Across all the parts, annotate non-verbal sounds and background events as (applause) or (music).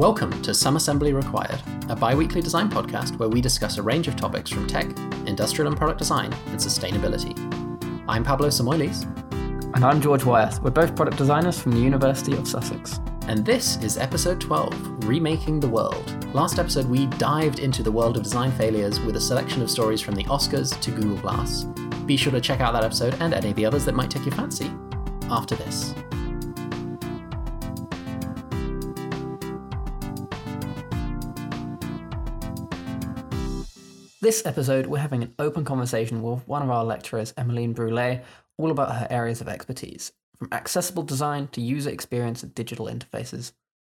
Welcome to Some Assembly Required, a bi weekly design podcast where we discuss a range of topics from tech, industrial and product design, and sustainability. I'm Pablo Samoilis. And I'm George Wyeth. We're both product designers from the University of Sussex. And this is episode 12 Remaking the World. Last episode, we dived into the world of design failures with a selection of stories from the Oscars to Google Glass. Be sure to check out that episode and any of the others that might take your fancy after this. This episode, we're having an open conversation with one of our lecturers, Emmeline Brulé, all about her areas of expertise, from accessible design to user experience and digital interfaces.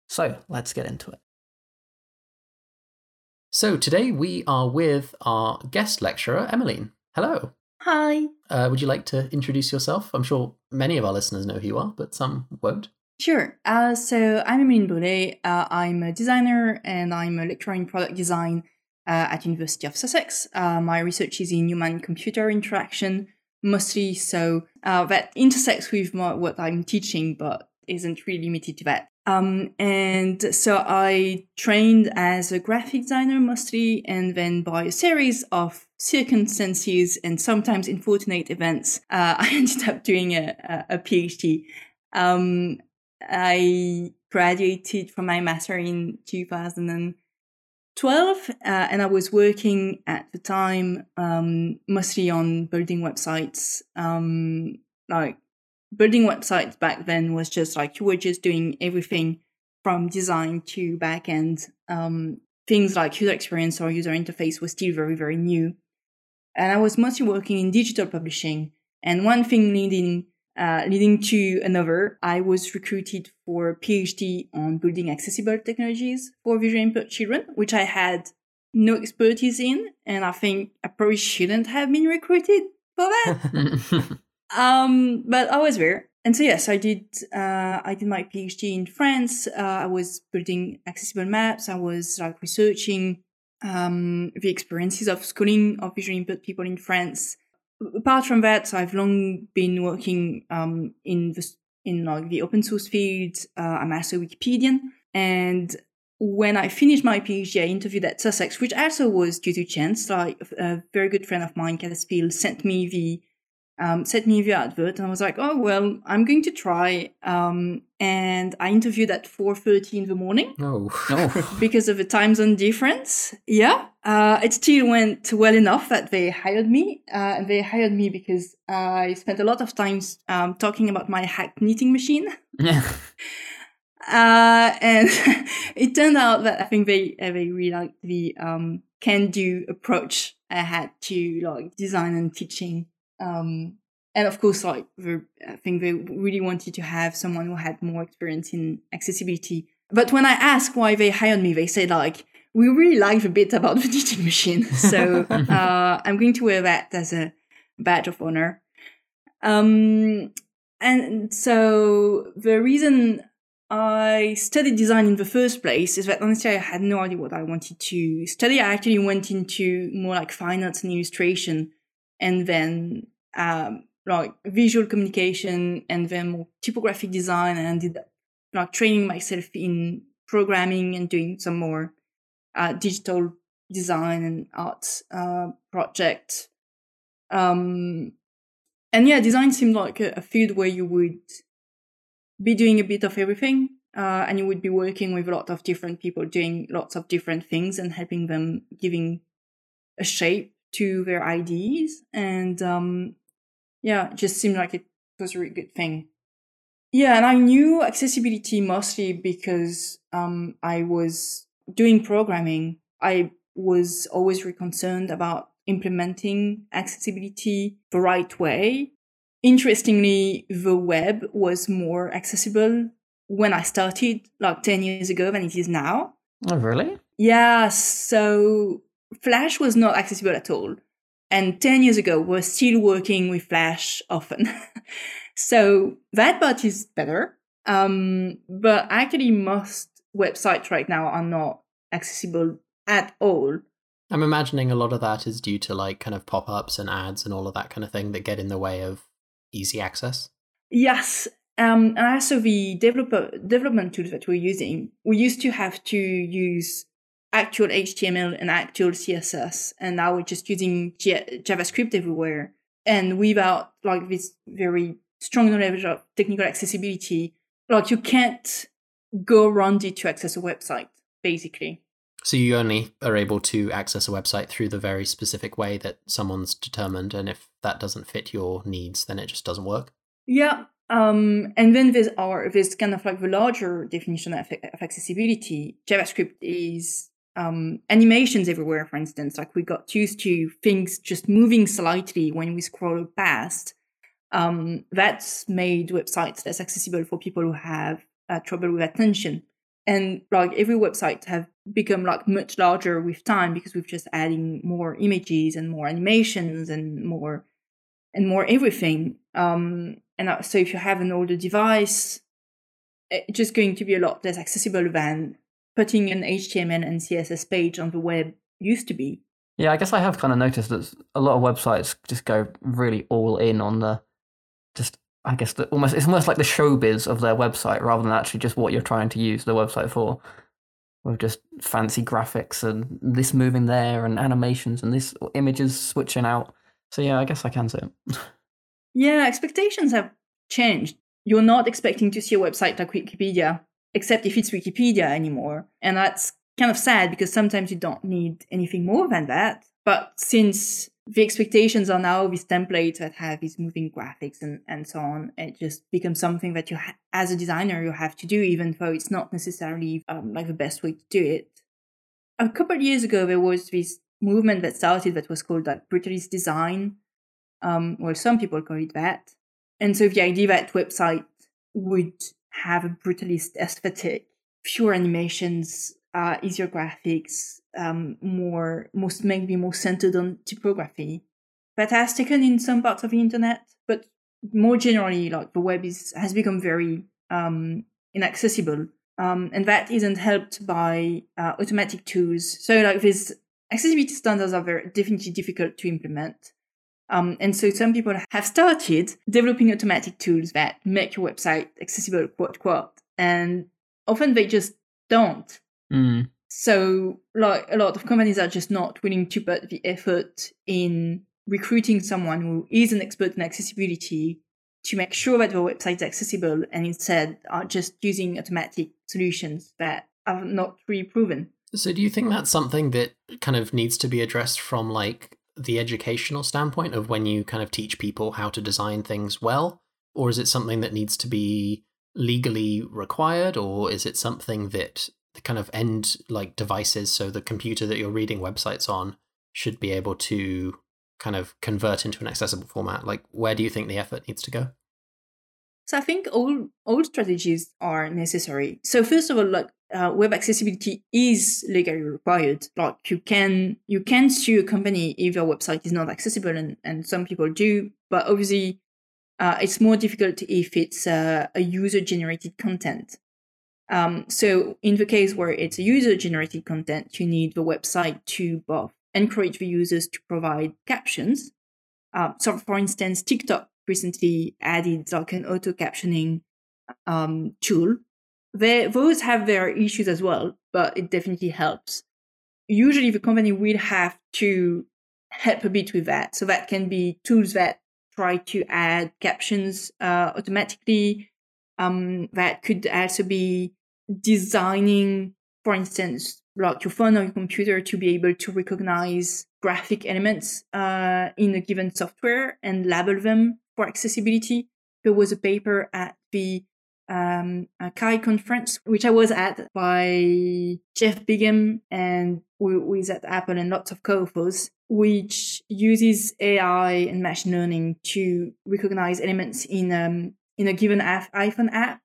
So let's get into it. So today we are with our guest lecturer, Emmeline. Hello. Hi. Uh, would you like to introduce yourself? I'm sure many of our listeners know who you are, but some won't. Sure. Uh, so I'm Emmeline Brulé. Uh, I'm a designer and I'm a lecturer in product design uh, at University of Sussex. Uh, my research is in human-computer interaction, mostly so uh, that intersects with my, what I'm teaching, but isn't really limited to that. Um, and so I trained as a graphic designer mostly, and then by a series of circumstances and sometimes unfortunate events, uh, (laughs) I ended up doing a, a, a PhD. Um, I graduated from my master in 2000. 12 uh, and i was working at the time um, mostly on building websites um, like building websites back then was just like you were just doing everything from design to back end um, things like user experience or user interface was still very very new. And i was mostly working in digital publishing and one thing leading uh, leading to another, I was recruited for a PhD on building accessible technologies for visually impaired children, which I had no expertise in, and I think I probably shouldn't have been recruited for that. (laughs) um, but I was there, and so yes, I did. Uh, I did my PhD in France. Uh, I was building accessible maps. I was like researching um, the experiences of schooling of visually impaired people in France apart from that, I've long been working um, in the in like the open source field. Uh, I'm also Wikipedian, and when I finished my PhD, I interviewed at Sussex, which also was due to chance. Like a very good friend of mine, Kata Spiel, sent me the um, sent me the advert, and I was like, "Oh well, I'm going to try." Um, and I interviewed at 4:30 in the morning. Oh, Oh, (laughs) because of the time zone difference. Yeah, uh, it still went well enough that they hired me. Uh, and they hired me because I spent a lot of time um, talking about my hacked knitting machine. (laughs) yeah. Uh, and (laughs) it turned out that I think they uh, they really liked the um, can-do approach I had to like design and teaching. Um, and of course, like the, I think they really wanted to have someone who had more experience in accessibility. But when I asked why they hired me, they said like we really like the bit about (laughs) the knitting machine, so (laughs) uh, I'm going to wear that as a badge of honor. Um, and so the reason I studied design in the first place is that honestly I had no idea what I wanted to study. I actually went into more like finance and illustration, and then um, like visual communication, and then more typographic design, and ended up like training myself in programming and doing some more uh, digital design and art uh, project. Um, and yeah, design seemed like a, a, field where you would be doing a bit of everything, uh, and you would be working with a lot of different people doing lots of different things and helping them giving a shape to their ideas. And um, yeah, just seemed like it was a really good thing. Yeah, and I knew accessibility mostly because um, I was doing programming. I was always really concerned about implementing accessibility the right way. Interestingly, the web was more accessible when I started, like 10 years ago, than it is now. Oh, really? Yeah, so Flash was not accessible at all. And 10 years ago, we're still working with Flash often. (laughs) so that part is better. Um, but actually, most websites right now are not accessible at all. I'm imagining a lot of that is due to like kind of pop ups and ads and all of that kind of thing that get in the way of easy access. Yes. Um, and also the developer development tools that we're using, we used to have to use actual HTML and actual CSS, and now we're just using G- JavaScript everywhere. And without like this very strong knowledge of technical accessibility, like you can't go around it to access a website, basically. So you only are able to access a website through the very specific way that someone's determined, and if that doesn't fit your needs, then it just doesn't work. Yeah. Um, and then there's our there's kind of like the larger definition of, of accessibility. JavaScript is um, animations everywhere, for instance. Like we got used to things just moving slightly when we scroll past. Um, that's made websites less accessible for people who have uh, trouble with attention and like every website have become like much larger with time because we've just adding more images and more animations and more and more everything. Um and uh, so if you have an older device it's just going to be a lot less accessible than putting an html and css page on the web used to be. Yeah i guess i have kind of noticed that a lot of websites just go really all in on the just I guess the, almost it's almost like the showbiz of their website rather than actually just what you're trying to use the website for. With just fancy graphics and this moving there and animations and this images switching out. So yeah, I guess I can say it. yeah, expectations have changed. You're not expecting to see a website like Wikipedia, except if it's Wikipedia anymore. And that's kind of sad because sometimes you don't need anything more than that. But since the expectations are now these templates that have these moving graphics and, and so on. It just becomes something that you, ha- as a designer, you have to do, even though it's not necessarily um, like the best way to do it. A couple of years ago, there was this movement that started that was called like brutalist design. Um, well, some people call it that. And so the idea that website would have a brutalist aesthetic, fewer animations, uh, easier graphics, um, more most maybe more centered on typography. That has taken in some parts of the internet, but more generally, like the web is has become very um, inaccessible, um, and that isn't helped by uh, automatic tools. So, like these accessibility standards are very definitely difficult to implement. Um, and so some people have started developing automatic tools that make your website accessible, quote, quote, and often they just don't. Mm. So, like a lot of companies are just not willing to put the effort in recruiting someone who is an expert in accessibility to make sure that the website is accessible and instead are just using automatic solutions that are not really proven. So, do you think that's something that kind of needs to be addressed from like the educational standpoint of when you kind of teach people how to design things well? Or is it something that needs to be legally required? Or is it something that the kind of end like devices so the computer that you're reading websites on should be able to kind of convert into an accessible format. Like where do you think the effort needs to go? So i think all all strategies are necessary. So first of all like uh, web accessibility is legally required. Like you can you can sue a company if your website is not accessible and, and some people do but obviously uh, it's more difficult if it's uh, a user generated content um, so in the case where it's user generated content, you need the website to both encourage the users to provide captions. Uh, so for instance, TikTok recently added like an auto captioning um, tool. They, those have their issues as well, but it definitely helps. Usually the company will have to help a bit with that. So that can be tools that try to add captions uh, automatically um, that could also be designing, for instance, like your phone or your computer to be able to recognize graphic elements uh, in a given software and label them for accessibility. There was a paper at the um, CHI conference, which I was at by Jeff Bigham and who is at Apple and lots of co-authors, which uses AI and machine learning to recognize elements in um, in a given iPhone app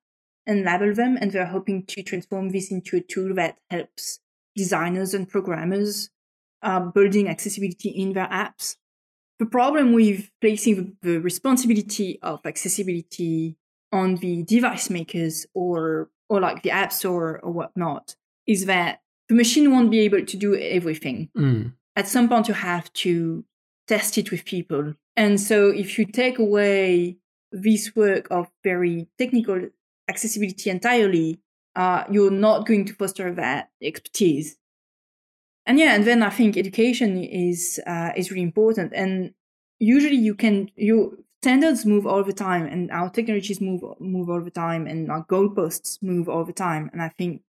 and label them. And they're hoping to transform this into a tool that helps designers and programmers uh, building accessibility in their apps. The problem with placing the, the responsibility of accessibility on the device makers or or like the app store or whatnot is that the machine won't be able to do everything. Mm. At some point, you have to test it with people. And so, if you take away this work of very technical accessibility entirely, uh, you're not going to foster that expertise. And yeah, and then I think education is uh, is really important. And usually, you can you standards move all the time, and our technologies move move all the time, and our goalposts move all the time. And I think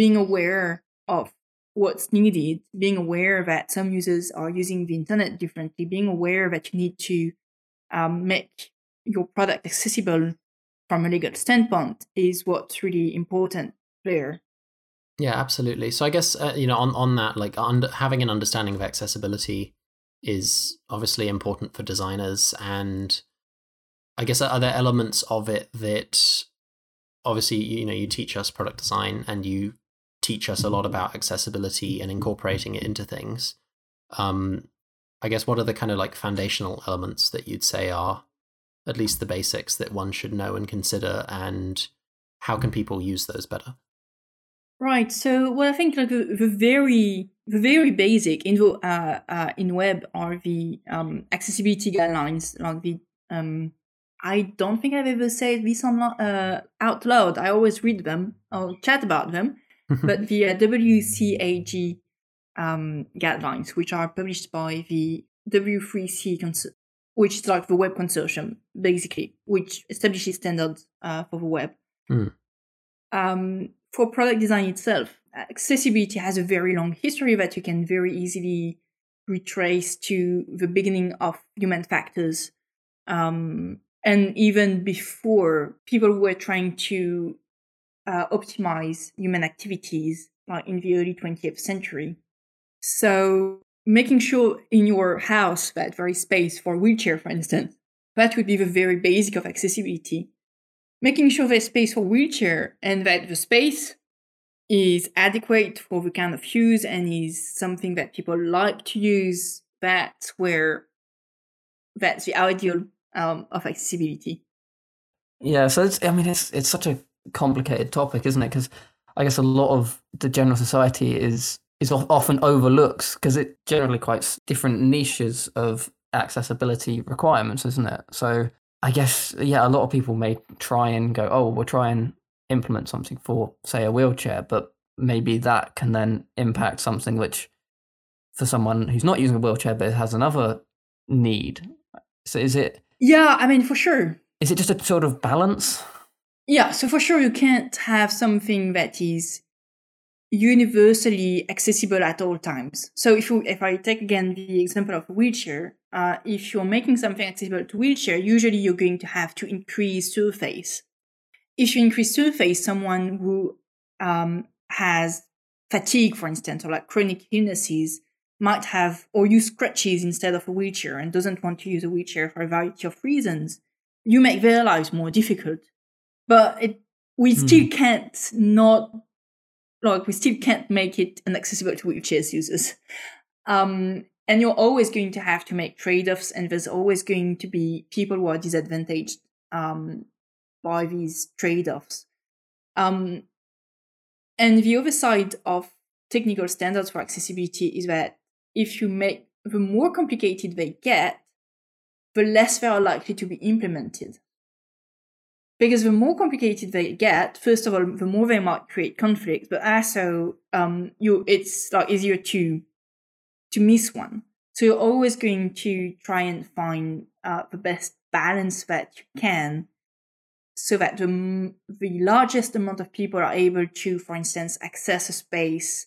being aware of what's needed, being aware that some users are using the internet differently, being aware that you need to um, make your product accessible from a legal standpoint is what's really important there. Yeah, absolutely. So I guess uh, you know on on that, like under, having an understanding of accessibility is obviously important for designers, and I guess are there elements of it that obviously you know you teach us product design and you teach us a lot about accessibility and incorporating it into things. Um, I guess what are the kind of like foundational elements that you'd say are at least the basics that one should know and consider, and how can people use those better? Right. So, well, I think like the, the very the very basic in the uh, uh, in web are the um, accessibility guidelines, like the um, I don't think I've ever said this on, uh, out loud. I always read them or chat about them, (laughs) but the uh, WCAG um, guidelines, which are published by the W3C, cons- which is like the web consortium, basically, which establishes standards uh, for the web. Mm. Um, for product design itself, accessibility has a very long history that you can very easily retrace to the beginning of human factors. Um, and even before people were trying to uh, optimize human activities like in the early 20th century. So making sure in your house that there is space for wheelchair, for instance, that would be the very basic of accessibility making sure there's space for wheelchair and that the space is adequate for the kind of use and is something that people like to use. That's where that's the ideal um, of accessibility. Yeah, so it's I mean it's it's such a complicated topic, isn't it? Because I guess a lot of the general society is is often overlooks because it generally quite different niches of accessibility requirements, isn't it? So I guess yeah, a lot of people may try and go, oh, we'll try and implement something for say a wheelchair, but maybe that can then impact something which for someone who's not using a wheelchair but has another need. So is it Yeah, I mean for sure. Is it just a sort of balance? Yeah, so for sure you can't have something that is universally accessible at all times. So if you, if I take again the example of wheelchair, uh, if you're making something accessible to wheelchair, usually you're going to have to increase surface. If you increase surface, someone who um, has fatigue, for instance, or like chronic illnesses, might have or use crutches instead of a wheelchair and doesn't want to use a wheelchair for a variety of reasons, you make their lives more difficult. But it, we hmm. still can't not like we still can't make it inaccessible to wheelchairs users. Um, and you're always going to have to make trade-offs, and there's always going to be people who are disadvantaged um, by these trade-offs. Um, and the other side of technical standards for accessibility is that if you make the more complicated they get, the less they are likely to be implemented because the more complicated they get, first of all, the more they might create conflicts, but also um, you it's like easier to to miss one. So you're always going to try and find uh, the best balance that you can, so that the the largest amount of people are able to, for instance, access a space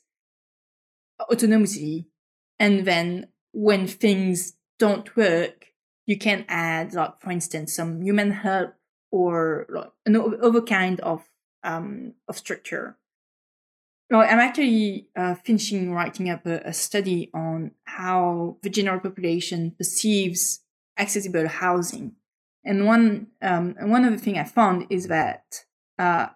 autonomously, and then when things don't work, you can add, like for instance, some human help or like an other kind of um, of structure. No, I'm actually uh, finishing writing up a, a, study on how the general population perceives accessible housing, and one um, and one of the things I found is that uh,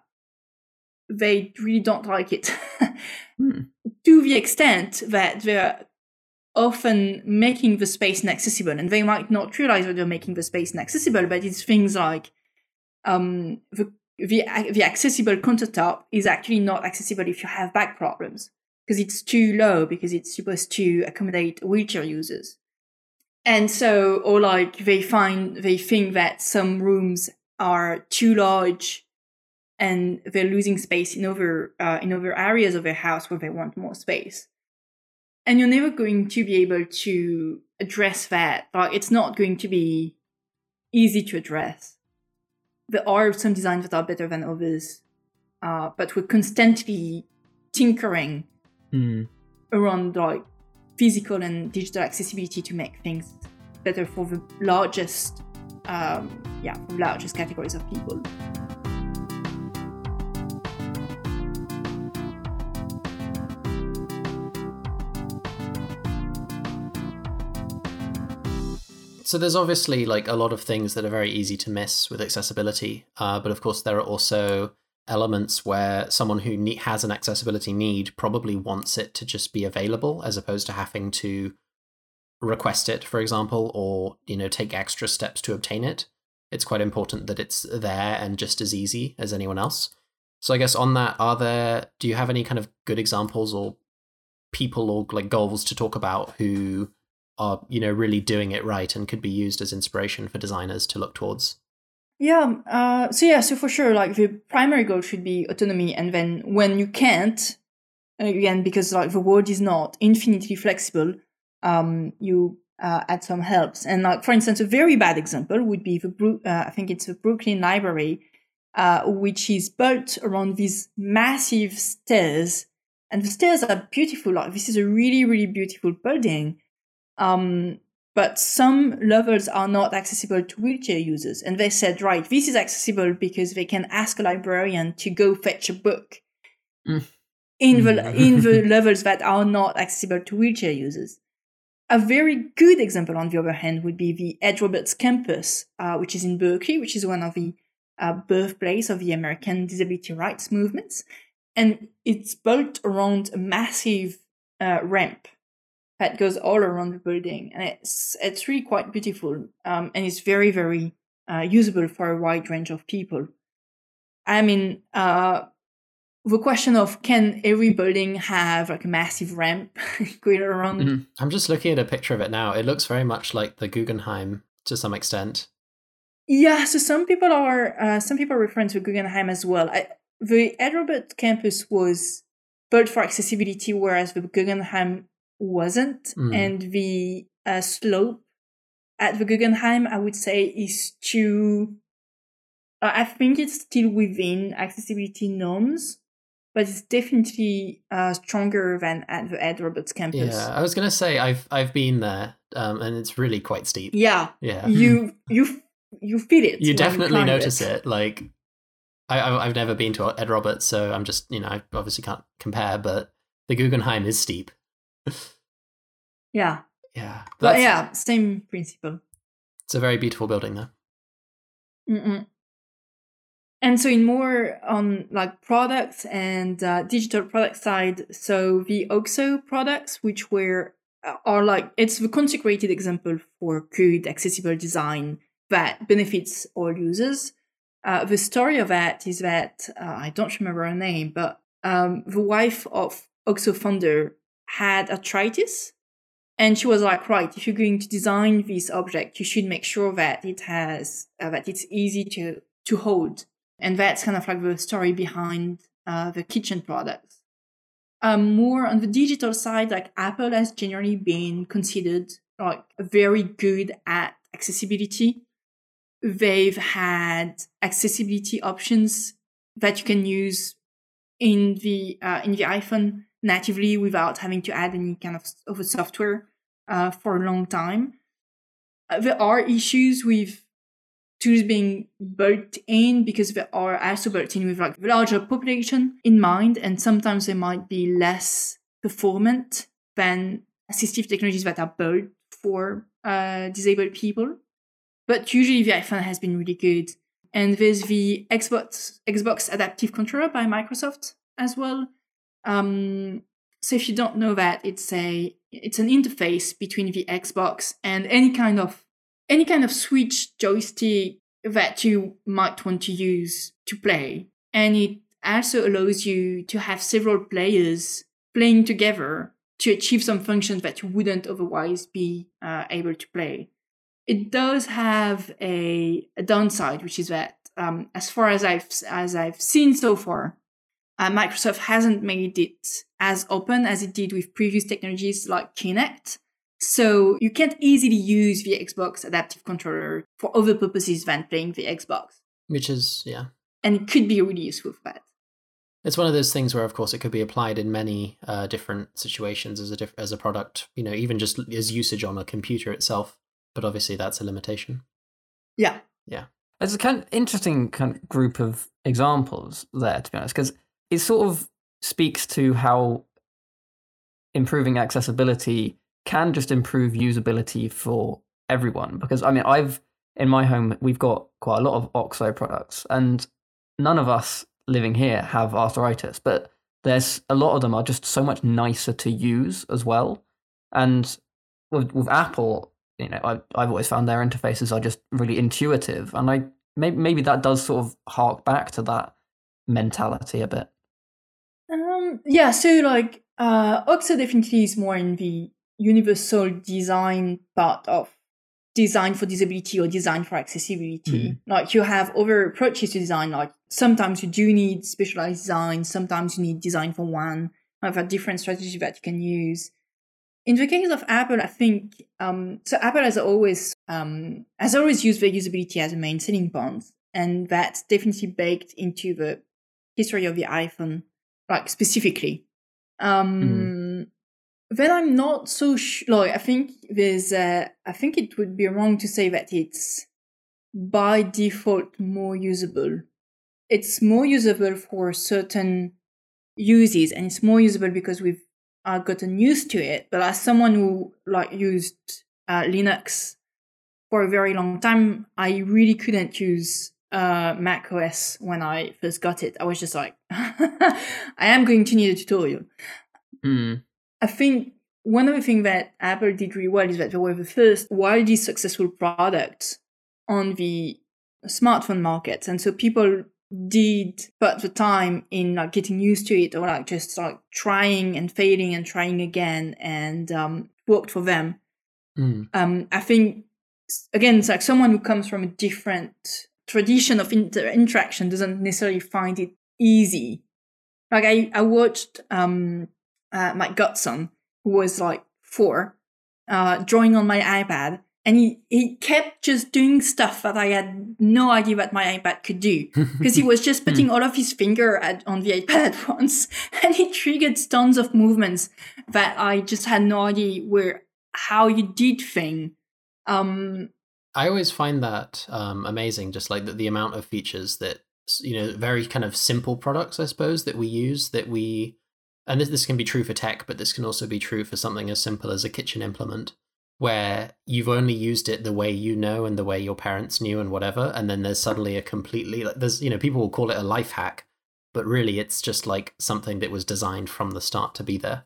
they really don't like it, (laughs) hmm. to the extent that they're often making the space inaccessible, and they might not realize that they're making the space inaccessible, but it's things like um, the, the, the accessible countertop is actually not accessible if you have back problems because it's too low because it's supposed to accommodate wheelchair users. and so or like they find they think that some rooms are too large and they're losing space in other uh, in other areas of their house where they want more space and you're never going to be able to address that like it's not going to be easy to address there are some designs that are better than others uh, but we're constantly tinkering Mm. around like physical and digital accessibility to make things better for the largest um, yeah largest categories of people So there's obviously like a lot of things that are very easy to miss with accessibility, uh, but of course there are also elements where someone who ne- has an accessibility need probably wants it to just be available as opposed to having to request it, for example, or you know take extra steps to obtain it. It's quite important that it's there and just as easy as anyone else. So I guess on that, are there? Do you have any kind of good examples or people or like goals to talk about who are you know really doing it right and could be used as inspiration for designers to look towards? yeah uh, so yeah so for sure like the primary goal should be autonomy and then when you can't again because like the world is not infinitely flexible um, you uh, add some helps. And like for instance a very bad example would be the Bru- uh, i think it's the brooklyn library uh, which is built around these massive stairs. And the stairs are beautiful like this is a really really beautiful building um, but some levels are not accessible to wheelchair users. And they said, right, this is accessible because they can ask a librarian to go fetch a book Mm. in the Mm. in the (laughs) levels that are not accessible to wheelchair users. A very good example, on the other hand, would be the Ed Roberts campus, uh, which is in Berkeley, which is one of the uh, birthplace of the American disability rights movements, and it's built around a massive uh, ramp that goes all around the building, and it's it's really quite beautiful, um, and it's very very uh, usable for a wide range of people. I mean, uh, the question of can every building have like a massive ramp (laughs) going around? Mhm. I'm just looking at a picture of it now. It looks very much like the Guggenheim to some extent. Yeah, so some people are uh, some people are referring to Guggenheim as well. I, the Ed Robert campus was built for accessibility, whereas the Guggenheim wasn't, Mm. and the uh, slope at the Guggenheim, I would say, is too. Uh, I think it's still within accessibility norms, but it's definitely uh, stronger than at the Ed Roberts campus. Yeah, I was gonna say I've I've been there, um, and it's really quite steep. Yeah, Yeah, you you you feel it. you definitely climb notice it. Like, I I- I've never been to Ed Roberts, so I'm just you know I obviously can't compare, but the Guggenheim is steep. Yeah, Yeah, but yeah, same principle. it's a very beautiful building though. Mm-mm. And so, in more on like products and uh, digital product side, so the OXO products, which were uh, are like it's the consecrated example for good accessible design that benefits all users. Uh, the story of that is that uh, I don't remember her name, but um, the wife of OXO founder had arthritis, and she was like, right, if you're going to design this object, you should make sure that it has uh, that it's easy to to hold, and that's kind of like the story behind uh, the kitchen products. Um, more on the digital side, like Apple has generally been considered like very good at accessibility. They've had accessibility options that you can use in the uh, in the iPhone natively without having to add any kind of, of a software uh, for a long time. Uh, there are issues with tools being built in because they are also built in with like the larger population in mind, and sometimes they might be less performant than assistive technologies that are built for uh, disabled people. But usually the iPhone has been really good. And there's the Xbox Xbox Adaptive Controller by Microsoft as well. Um, so if you don't know that, it's a it's an interface between the Xbox and any kind of any kind of Switch joystick that you might want to use to play. And it also allows you to have several players playing together to achieve some functions that you wouldn't otherwise be uh, able to play. It does have a, a downside, which is that um, as far as I've as I've seen so far, uh, Microsoft hasn't made it as open as it did with previous technologies like Kinect. So you can't easily use the Xbox adaptive controller for other purposes than playing the Xbox. Which is, yeah. And it could be really useful for that. It's one of those things where, of course, it could be applied in many uh, different situations as a diff- as a product. You know, even just as usage on a computer itself. But obviously, that's a limitation. Yeah. Yeah. It's a kind of interesting kind of group of examples there, to be honest, because it sort of speaks to how improving accessibility can just improve usability for everyone. Because I mean, I've in my home we've got quite a lot of OXO products, and none of us living here have arthritis, but there's a lot of them are just so much nicer to use as well. And with with Apple, you know, I, I've always found their interfaces are just really intuitive, and I maybe maybe that does sort of hark back to that mentality a bit. Um, yeah, so like uh, OXO definitely is more in the universal design part of design for disability or design for accessibility. Mhm. Like you have other approaches to design. Like sometimes you do need specialized design. Sometimes you need design for one. Have a different strategy that you can use. In the case of Apple, I think um, so. Apple has always um, has always used their usability as a main selling point, and that's definitely baked into the history of the iPhone, like specifically. Um, Then I'm not so sure. Like, I think there's. Uh, I think it would be wrong to say that it's by default more usable. It's more usable for certain uses, and it's more usable because we've uh, gotten used to it. But as someone who like used uh, Linux for a very long time, I really couldn't use uh, Mac OS when I first got it. I was just like, (laughs) I am going to need a tutorial. Mm. I think one of the things that Apple did really well is that they were the first wildly successful product on the smartphone market. And so people did put the time in like getting used to it or like just like trying and failing and trying again and um, worked for them. Mm. Um, I think again, it's like someone who comes from a different tradition of inter- interaction doesn't necessarily find it easy. Like I, I watched um, uh, my godson, who was like four, uh, drawing on my iPad, and he, he kept just doing stuff that I had no idea what my iPad could do (laughs) because he was just putting all of his finger at, on the iPad at (laughs) once, and it triggered tons of movements that I just had no idea where how you did thing. Um, I always find that um, amazing, just like the, the amount of features that you know, very kind of simple products, I suppose, that we use that we, and this this can be true for tech, but this can also be true for something as simple as a kitchen implement, where you've only used it the way you know and the way your parents knew and whatever, and then there's suddenly a completely like there's you know people will call it a life hack, but really it's just like something that was designed from the start to be there.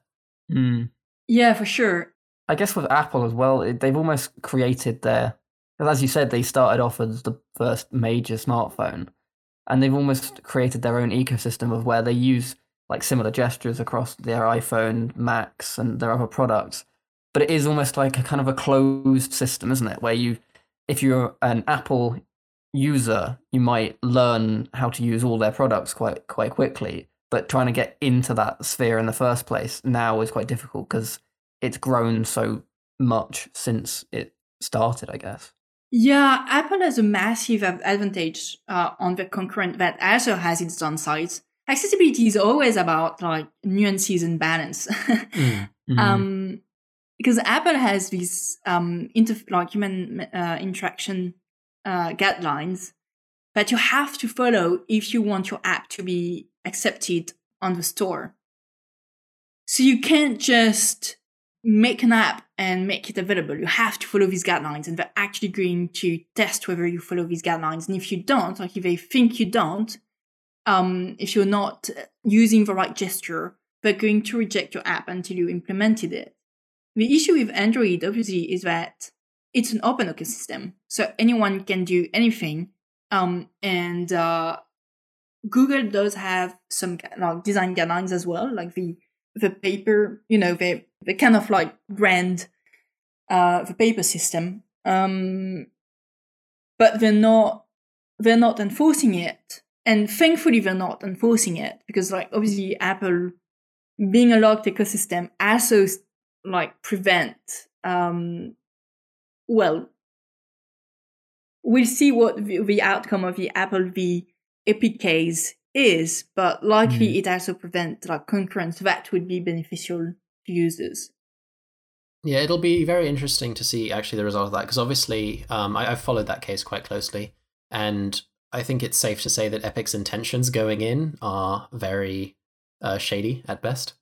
Mm. yeah, for sure. I guess with Apple as well, they've almost created their. 'Cause As you said, they started off as the first major smartphone, and they've almost created their own ecosystem of where they use like similar gestures across their iPhone, Macs, and their other products. But it is almost like a kind of a closed system, isn't it? Where you, if you're an Apple user, you might learn how to use all their products quite quite quickly. But trying to get into that sphere in the first place now is quite difficult because it's grown so much since it started, I guess. Yeah, Apple has a massive advantage uh, on the concurrent that also has its downsides. Accessibility is always about like nuances and balance. (laughs) Mm. Mhm. um, because Apple has these um, inter- like human uh, interaction uh, guidelines that you have to follow if you want your app to be accepted on the store. So you can't just make an app and make it available. You have to follow these guidelines, and they're actually going to test whether you follow these guidelines. And if you don't, like if they think you don't, um, if you're not using the right gesture, they're going to reject your app until you implemented it. The issue with Android, obviously, is that it's an open ecosystem, so anyone can do anything. Um, and uh, Google does have some like design guidelines as well, like the the paper, you know, they they kind of like brand uh, the paper system, um, but they're not they're not enforcing it, and thankfully they're not enforcing it because like obviously Apple being a locked ecosystem also like prevent um, well we'll see what the, the outcome of the Apple v Epic case is, but likely Mm. it also prevents like concurrence that would be beneficial to users. Yeah, it'll be very interesting to see actually the result of that because obviously um, I, I've followed that case quite closely, and I think it's safe to say that Epic's intentions going in are very uh, shady at best,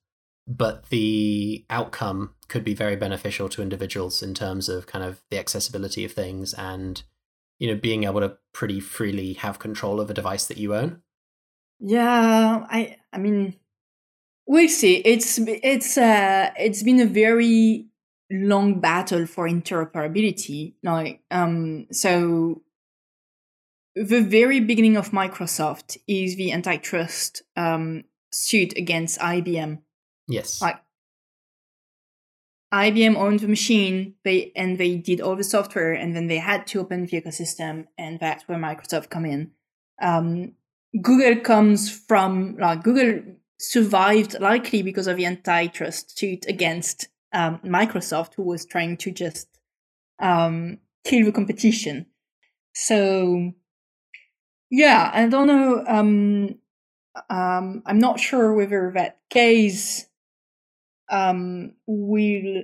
but the outcome could be very beneficial to individuals in terms of kind of the accessibility of things and you know being able to pretty freely have control of a device that you own. Yeah, I I mean we'll see. It's it's uh it's been a very long battle for interoperability. Like um so the very beginning of Microsoft is the antitrust um suit against IBM. Yes. Like IBM owned the machine, they and they did all the software, and then they had to open the ecosystem, and that's where Microsoft come in. Um, Google comes from like Google survived likely because of the antitrust suit against um, Microsoft, who was trying to just um, kill the competition. So yeah, I don't know. Um, um, I'm not sure whether that case um, will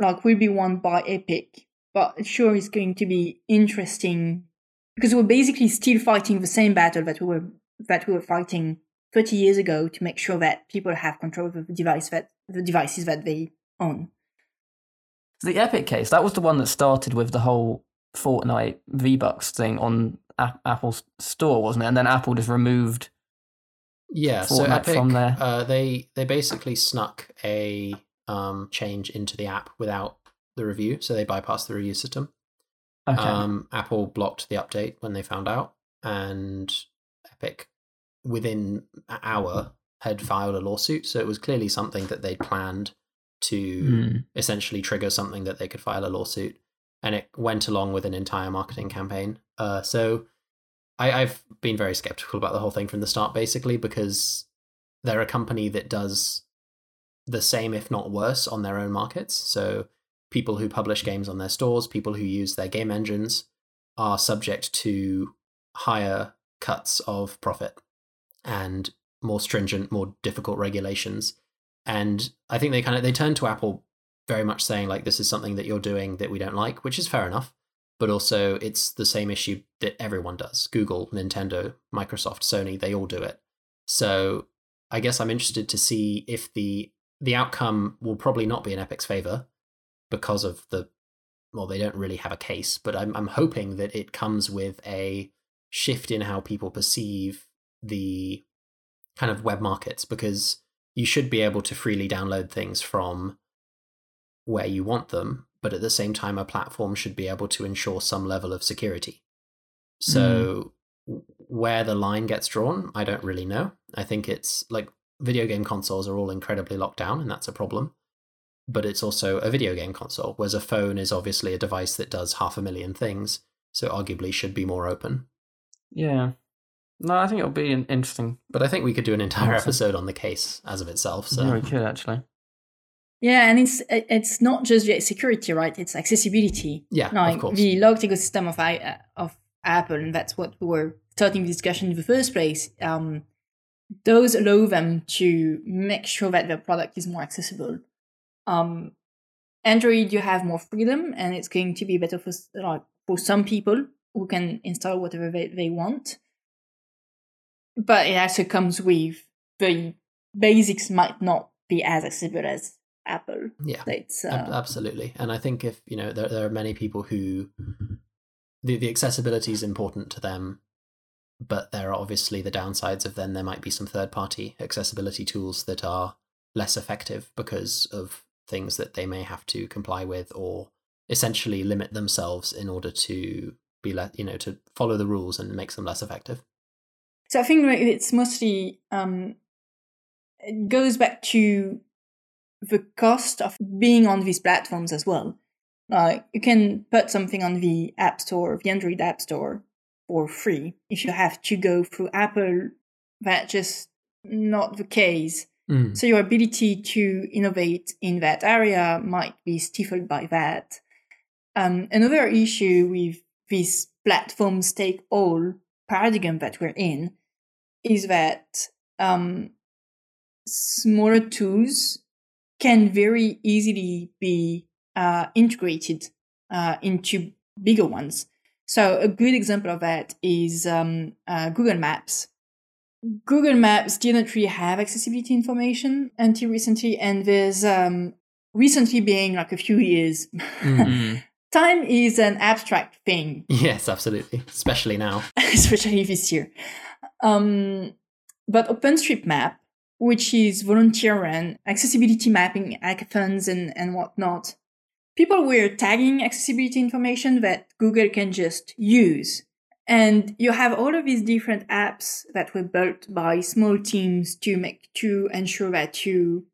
like will be won by Epic, but sure it's going to be interesting because we're basically still fighting the same battle that we were that we were fighting 30 years ago to make sure that people have control of the device that the devices that they own. The Epic case, that was the one that started with the whole Fortnite V Bucks thing on A- Apple's store, wasn't it? And then Apple just removed. Yeah, so Epic, from there. Uh, they they basically snuck a um, change into the app without the review, so they bypassed the review system. Okay. Um, Apple blocked the update when they found out, and Epic, within an hour, had filed a lawsuit. So it was clearly something that they'd planned to Hmm. essentially trigger something that they could file a lawsuit, and it went along with an entire marketing campaign. Uh, so I, I've been very skeptical about the whole thing from the start, basically because they're a company that does the same, if not worse, on their own markets. So people who publish games on their stores, people who use their game engines, are subject to higher cuts of profit and more stringent, more difficult regulations. And I think they kind of they turn to Apple very much saying like this is something that you're doing that we don't like, which is fair enough. But also it's the same issue that everyone does. Google, Nintendo, Microsoft, Sony, they all do it. So I guess I'm interested to see if the the outcome will probably not be in Epic's favor because of the well, they don't really have a case, but I'm I'm hoping that it comes with a shift in how people perceive the kind of web markets because you should be able to freely download things from where you want them, but at the same time a platform should be able to ensure some level of security. So hmm. w where the line gets drawn, I don't really know. I think it's like video game consoles are all incredibly locked down and that's a problem but it's also a video game console, whereas a phone is obviously a device that does half a million things, so arguably should be more open. yeah. No, I think it'll be an interesting. But I think we could do an entire episode on the case as of itself. So Yeah, we could actually. Yeah, and it's it's not just the security, right? It's accessibility. yeah, of like course. the locked ecosystem of I, uh, of Apple, and that's what we were starting the discussion in the first place. Um, those allow them to make sure that their product is more accessible. Um, Android, you have more freedom, and it's going to be better for like for some people who can install whatever they, they want. But it also comes with the basics might not be as accessible as Apple. yeah, ab- uh, absolutely. And I think if you know there there are many people who the the accessibility is important to them, but there are obviously the downsides of then there might be some third party accessibility tools that are less effective because of things that they may have to comply with or essentially limit themselves in order to be let you know to follow the rules and makes them less effective. So I think it's mostly um, it goes back to the cost of being on these platforms as well. Like you can put something on the App Store, the Android App Store, for free. If you have to go through Apple, that's just not the case. Mm. So your ability to innovate in that area might be stifled by that. Um, another issue with this platforms take all paradigm that we're in is that um, smaller tools can very easily be uh, integrated uh, into bigger ones. So a good example of that is um, uh, Google Maps. Google Maps didn't really have accessibility information until recently, and there's um, recently being like a few years. Mm. (laughs) Time is an abstract thing, (laughs) Yes, absolutely. Especially now. (laughs) especially this year. Um, but OpenStreetMap, which is volunteer run accessibility mapping hackathons and, and whatnot, people were tagging accessibility information that Google can just use. And you have all of these different apps that were built by small teams to make to ensure that you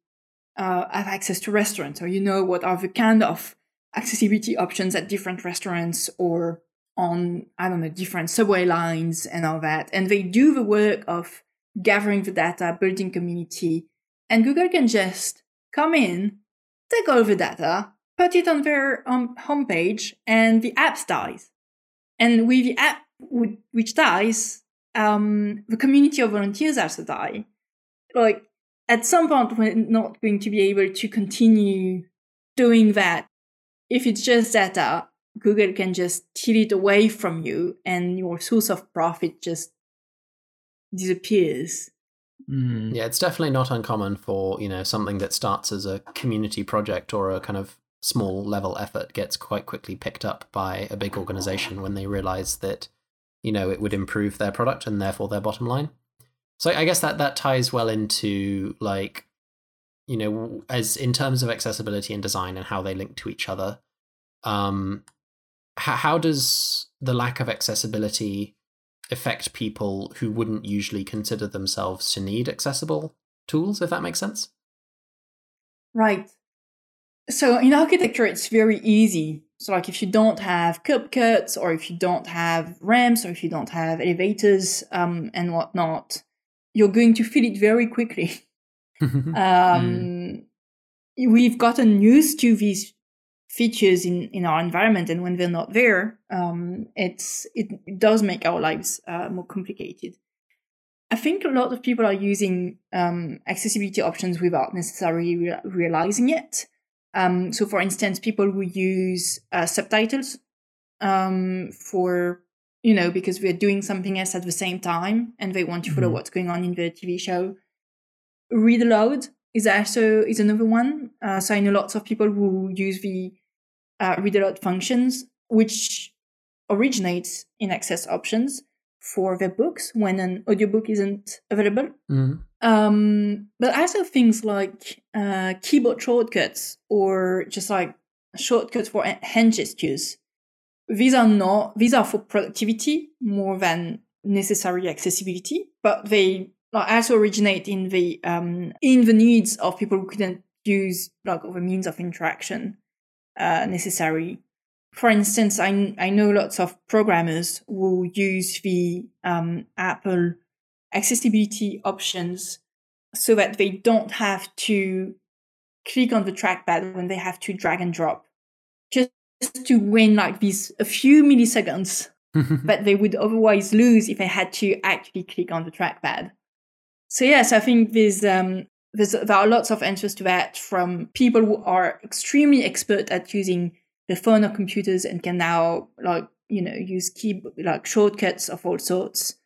uh, have access to restaurants or you know what are the kind of accessibility options at different restaurants or on I don't know different subway lines and all that. And they do the work of gathering the data, building community, and Google can just come in, take all the data, put it on their um, homepage, and the app dies. And with the app which dies, um, the community of volunteers also die. Like at some point, we're not going to be able to continue doing that. If it's just data, Google can just steal it away from you, and your source of profit just disappears. Mm. Yeah, it's definitely not uncommon for, you know, something that starts as a community project or a kind of small level effort gets quite quickly picked up by a big organization when they realize that, you know, it would improve their product and therefore their bottom line. So I guess that that ties well into like, you know, as in terms of accessibility and design and how they link to each other. Um, how, how does the lack of accessibility affect people who wouldn't usually consider themselves to need accessible tools, if that makes sense? Right. So in architecture, it's very easy. So like if you don't have curb cuts, or if you don't have ramps, or if you don't have elevators um, and whatnot, you're going to feel it very quickly. (laughs) (laughs) Um, We've gotten used to these features in, in our environment, and when they're not there, um, it's it, does make our lives uh, more complicated. I think a lot of people are using um, accessibility options without necessarily rea- realizing it. Um, so, for instance, people who use uh, subtitles um, for you know because we're doing something else at the same time and they want to follow Mhm. what's going on in the TV show. Read aloud is also is another one. Uh, so I know lots of people who use the uh, read aloud functions, which originates in access options for their books when an audiobook isn't available. Mm. Um, but also things like uh, keyboard shortcuts or just like shortcuts for hand gestures. These are not these are for productivity more than necessary accessibility, but they also originate in the um, in the needs of people who couldn't use like other means of interaction uh, necessary. For instance, I I know lots of programmers who use the um, Apple accessibility options so that they don't have to click on the trackpad when they have to drag and drop. Just to win like these a few milliseconds (laughs) that they would otherwise lose if they had to actually click on the trackpad. So yes i think there's um there's there are lots of answers to that from people who are extremely expert at using the phone or computers and can now like you know use key like shortcuts of all sorts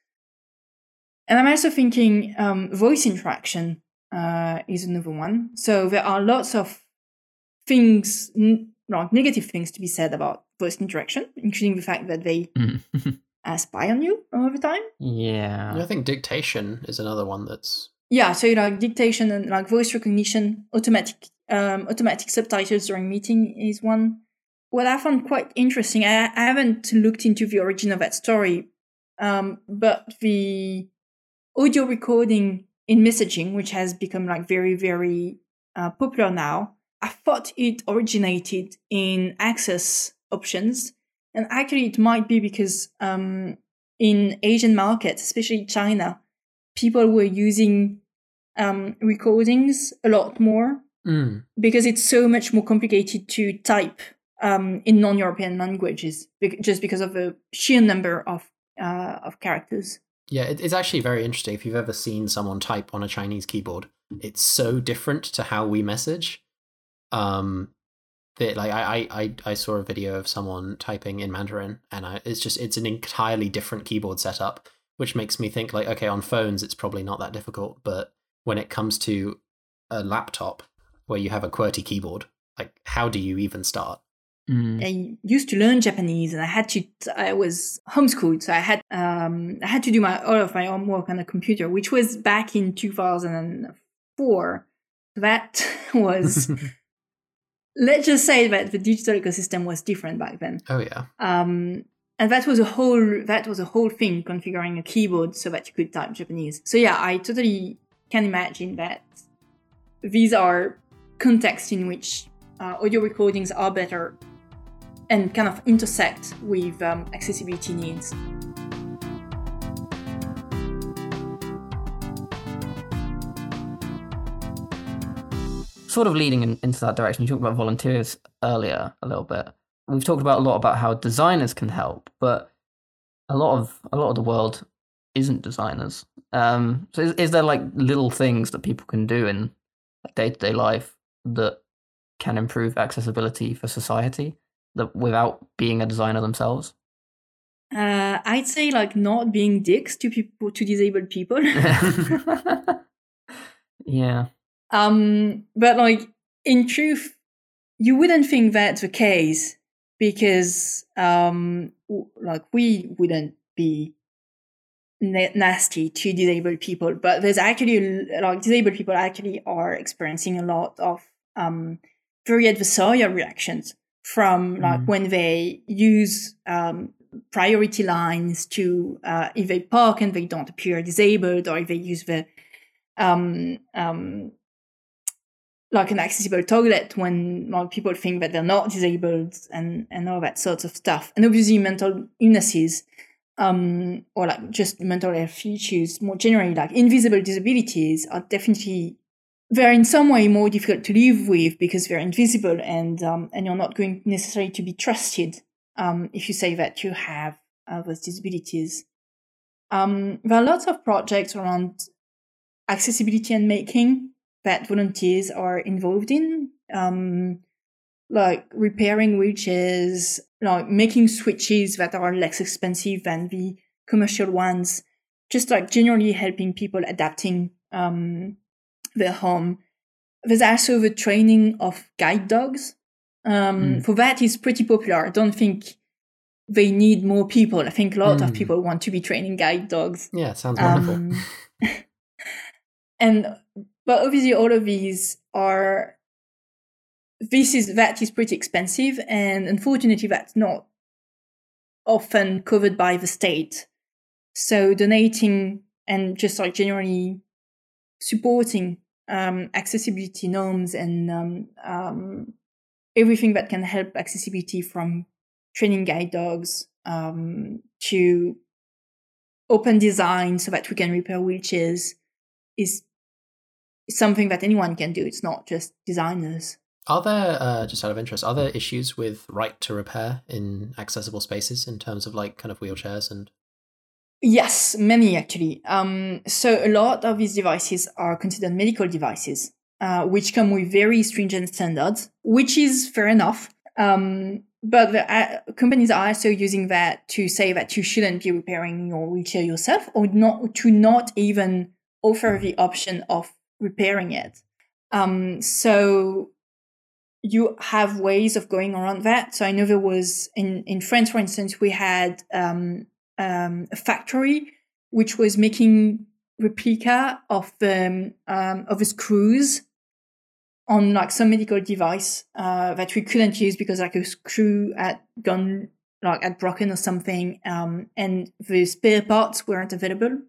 and I'm also thinking um, voice interaction uh, is another one. So there are lots of things, n- like negative things to be said about voice interaction, including the fact that they Mm. (laughs) uh, spy on you all the time. yeah. I think dictation is another one that's. Yeah, so like dictation and like voice recognition, automatic um, automatic subtitles during meeting is one. What I found quite interesting, I, I haven't looked into the origin of that story, um, but the audio recording in messaging, which has become like very, very uh, popular now. I thought it originated in access options, and actually, it might be because um, in Asian markets, especially China, people were using um, recordings a lot more Mm. because it's so much more complicated to type um, in non-European languages, just because of the sheer number of uh, of characters. Yeah, it, it's actually very interesting. If you've ever seen someone type on a Chinese keyboard, it's so different to how we message. Um, that like I, I I I saw a video of someone typing in Mandarin, and I, it's just it's an entirely different keyboard setup, which makes me think like okay, on phones it's probably not that difficult, but when it comes to a laptop where you have a QWERTY keyboard, like how do you even start? Mm. I used to learn Japanese, and I had to. I was homeschooled, so I had um, I had to do my all of my homework on a computer, which was back in two thousand and four. That (laughs) was. (laughs) let's just say that the digital ecosystem was different back then. Oh yeah, Um, and that was a whole that was a whole thing configuring a keyboard so that you could type Japanese. So yeah, I totally can imagine that these are contexts in which uh, audio recordings are better and kind of intersect with um, accessibility needs. Sort of leading in, into that direction. You talked about volunteers earlier a little bit. We've talked about a lot about how designers can help, but a lot of a lot of the world isn't designers. Um, so is, is there like little things that people can do in day to day life that can improve accessibility for society that without being a designer themselves? Uh, I'd say like not being dicks to people to disabled people. (laughs) yeah. Um, but like in truth, you wouldn't think that's the case because um, like we wouldn't be na- nasty to disabled people, but there's actually like disabled people actually are experiencing a lot of um, very adversarial reactions from like Mhm. when they use um, priority lines to uh, if they park and they don't appear disabled or if they use the um, um, like an accessible toilet when like people think that they're not disabled and and all that sorts of stuff and obviously mental illnesses um or like just mental health issues more generally like invisible disabilities are definitely they're in some way more difficult to live with because they're invisible and um and you're not going necessarily to be trusted um if you say that you have uh, those disabilities. Um there are lots of projects around accessibility and making that volunteers are involved in, um, like repairing wheelchairs, like making switches that are less expensive than the commercial ones, just like generally helping people adapting um, their home. There's also the training of guide dogs. Um, Mm. For that is pretty popular. I don't think they need more people. I think a lot of Mm. people want to be training guide dogs. yeah, sounds wonderful. Um, (laughs) and but obviously all of these are this is that is pretty expensive and unfortunately that's not often covered by the state so donating and just like generally supporting um, accessibility norms and um, um, everything that can help accessibility from training guide dogs um, to open design so that we can repair wheelchairs is something that anyone can do. It's not just designers. Are there, uh, just out of interest, are there issues with right to repair in accessible spaces in terms of like kind of wheelchairs and? Yes, many actually. Um, so a lot of these devices are considered medical devices, uh, which come with very stringent standards, which is fair enough. Um, but the uh, companies are also using that to say that you shouldn't be repairing your wheelchair yourself, or not to not even offer the option of repairing it. Um, so you have ways of going around that. So I know there was in in France, for instance, we had um, um, a factory which was making replica of the um, of the screws on like some medical device uh, that we couldn't use because like a screw had gone like had broken or something, um, and the spare parts weren't available.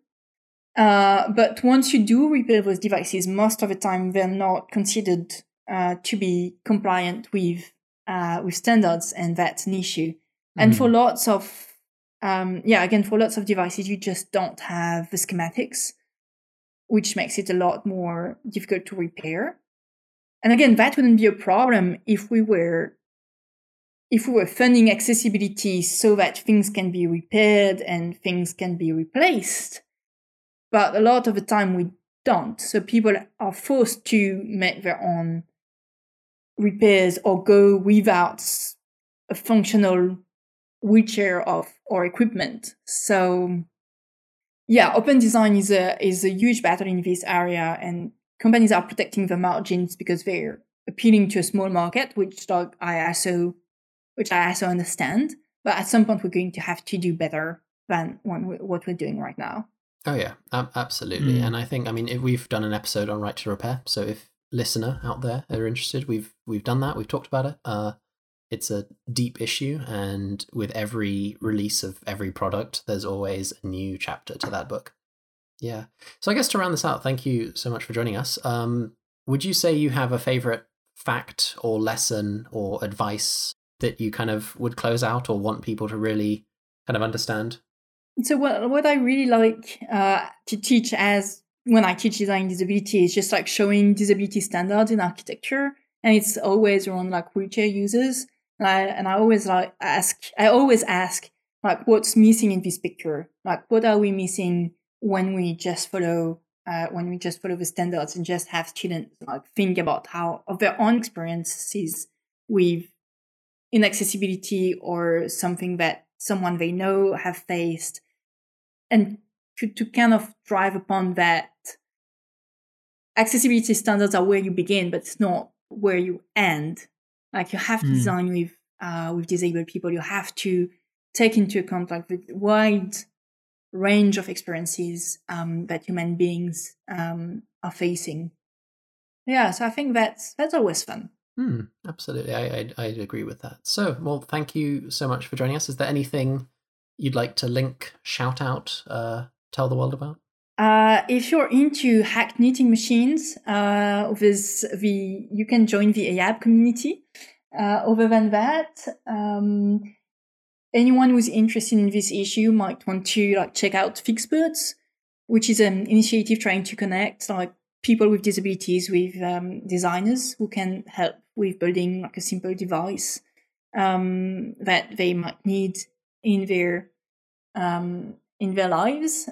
Uh, but once you do repair those devices, most of the time they're not considered uh, to be compliant with uh, with standards, and that's an issue. And for lots of um, yeah, again, for lots of devices, you just don't have the schematics, which makes it a lot more difficult to repair. And again, that wouldn't be a problem if we were if we were funding accessibility so that things can be repaired and things can be replaced. But a lot of the time we don't. So people are forced to make their own repairs or go without a functional wheelchair of or equipment. So yeah, open design is a is a huge battle in this area and companies are protecting the margins because they're appealing to a small market, which like I also which I also understand. But at some point, we're going to have to do better than what we're doing right now. Oh yeah, absolutely. Mm. And I think I mean if we've done an episode on right to repair, so if listener out there are interested, we've we've done that. We've talked about it. Uh, it's a deep issue, and with every release of every product, there's always a new chapter to that book. Yeah. So I guess to round this out, thank you so much for joining us. Um, would you say you have a favorite fact or lesson or advice that you kind of would close out or want people to really kind of understand? So what what I really like uh, to teach as when I teach design disability is just like showing disability standards in architecture, and it's always around like wheelchair users. And I, and I always like ask, I always ask like, what's missing in this picture? Like, what are we missing when we just follow, uh, when we just follow the standards and just have students like think about how of their own experiences with inaccessibility or something that someone they know have faced, and to to kind of drive upon that. Accessibility standards are where you begin, but it's not where you end. Like you have to mm. design with uh, with disabled people. You have to take into account like the wide range of experiences um, that human beings um, are facing. Yeah, so I think that's that's always fun. Hmm, absolutely, I, I I agree with that. So, well, thank you so much for joining us. Is there anything you'd like to link, shout out, uh, tell the world about? Uh, if you're into hacked knitting machines, uh, the you can join the AYAB community. Uh, other than that, um, anyone who's interested in this issue might want to like check out Fixperts, which is an initiative trying to connect like people with disabilities with um, designers who can help with building like a simple device um, that they might need in their um, in their lives.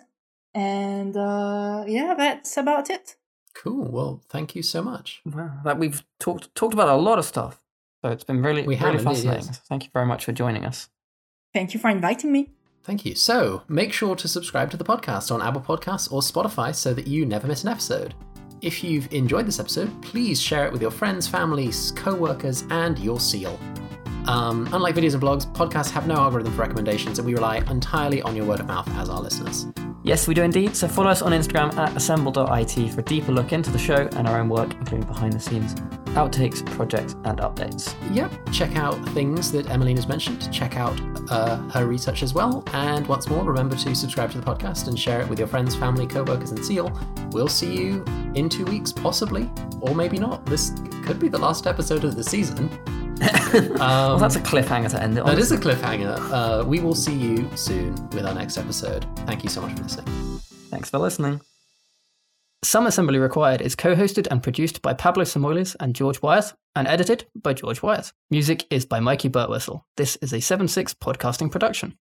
And uh, yeah, that's about it. Cool. Well, thank you so much. Wow, that we've talked talked about a lot of stuff. So it's been really, we really fascinating. Yes. Thank you very much for joining us. Thank you for inviting me. Thank you. So make sure to subscribe to the podcast on Apple Podcasts or Spotify so that you never miss an episode. If you've enjoyed this episode, please share it with your friends, families, co workers, and your seal. Um, unlike videos and blogs, podcasts have no algorithm for recommendations, and we rely entirely on your word of mouth as our listeners. Yes, we do indeed. So follow us on Instagram at assemble.it for a deeper look into the show and our own work, including behind the scenes, outtakes, projects, and updates. Yep. Check out things that Emmeline has mentioned. Check out uh, her research as well. And once more, remember to subscribe to the podcast and share it with your friends, family, co workers, and Seal. We'll see you in two weeks, possibly, or maybe not. This could be the last episode of the season. (laughs) um, well, that's a cliffhanger to end it. on. That is a cliffhanger. Uh, we will see you soon with our next episode. Thank you so much for listening. Thanks for listening. Some Assembly Required is co hosted and produced by Pablo Samoilis and George Wyeth, and edited by George Wyeth. Music is by Mikey Burtwhistle. This is a 7 6 podcasting production.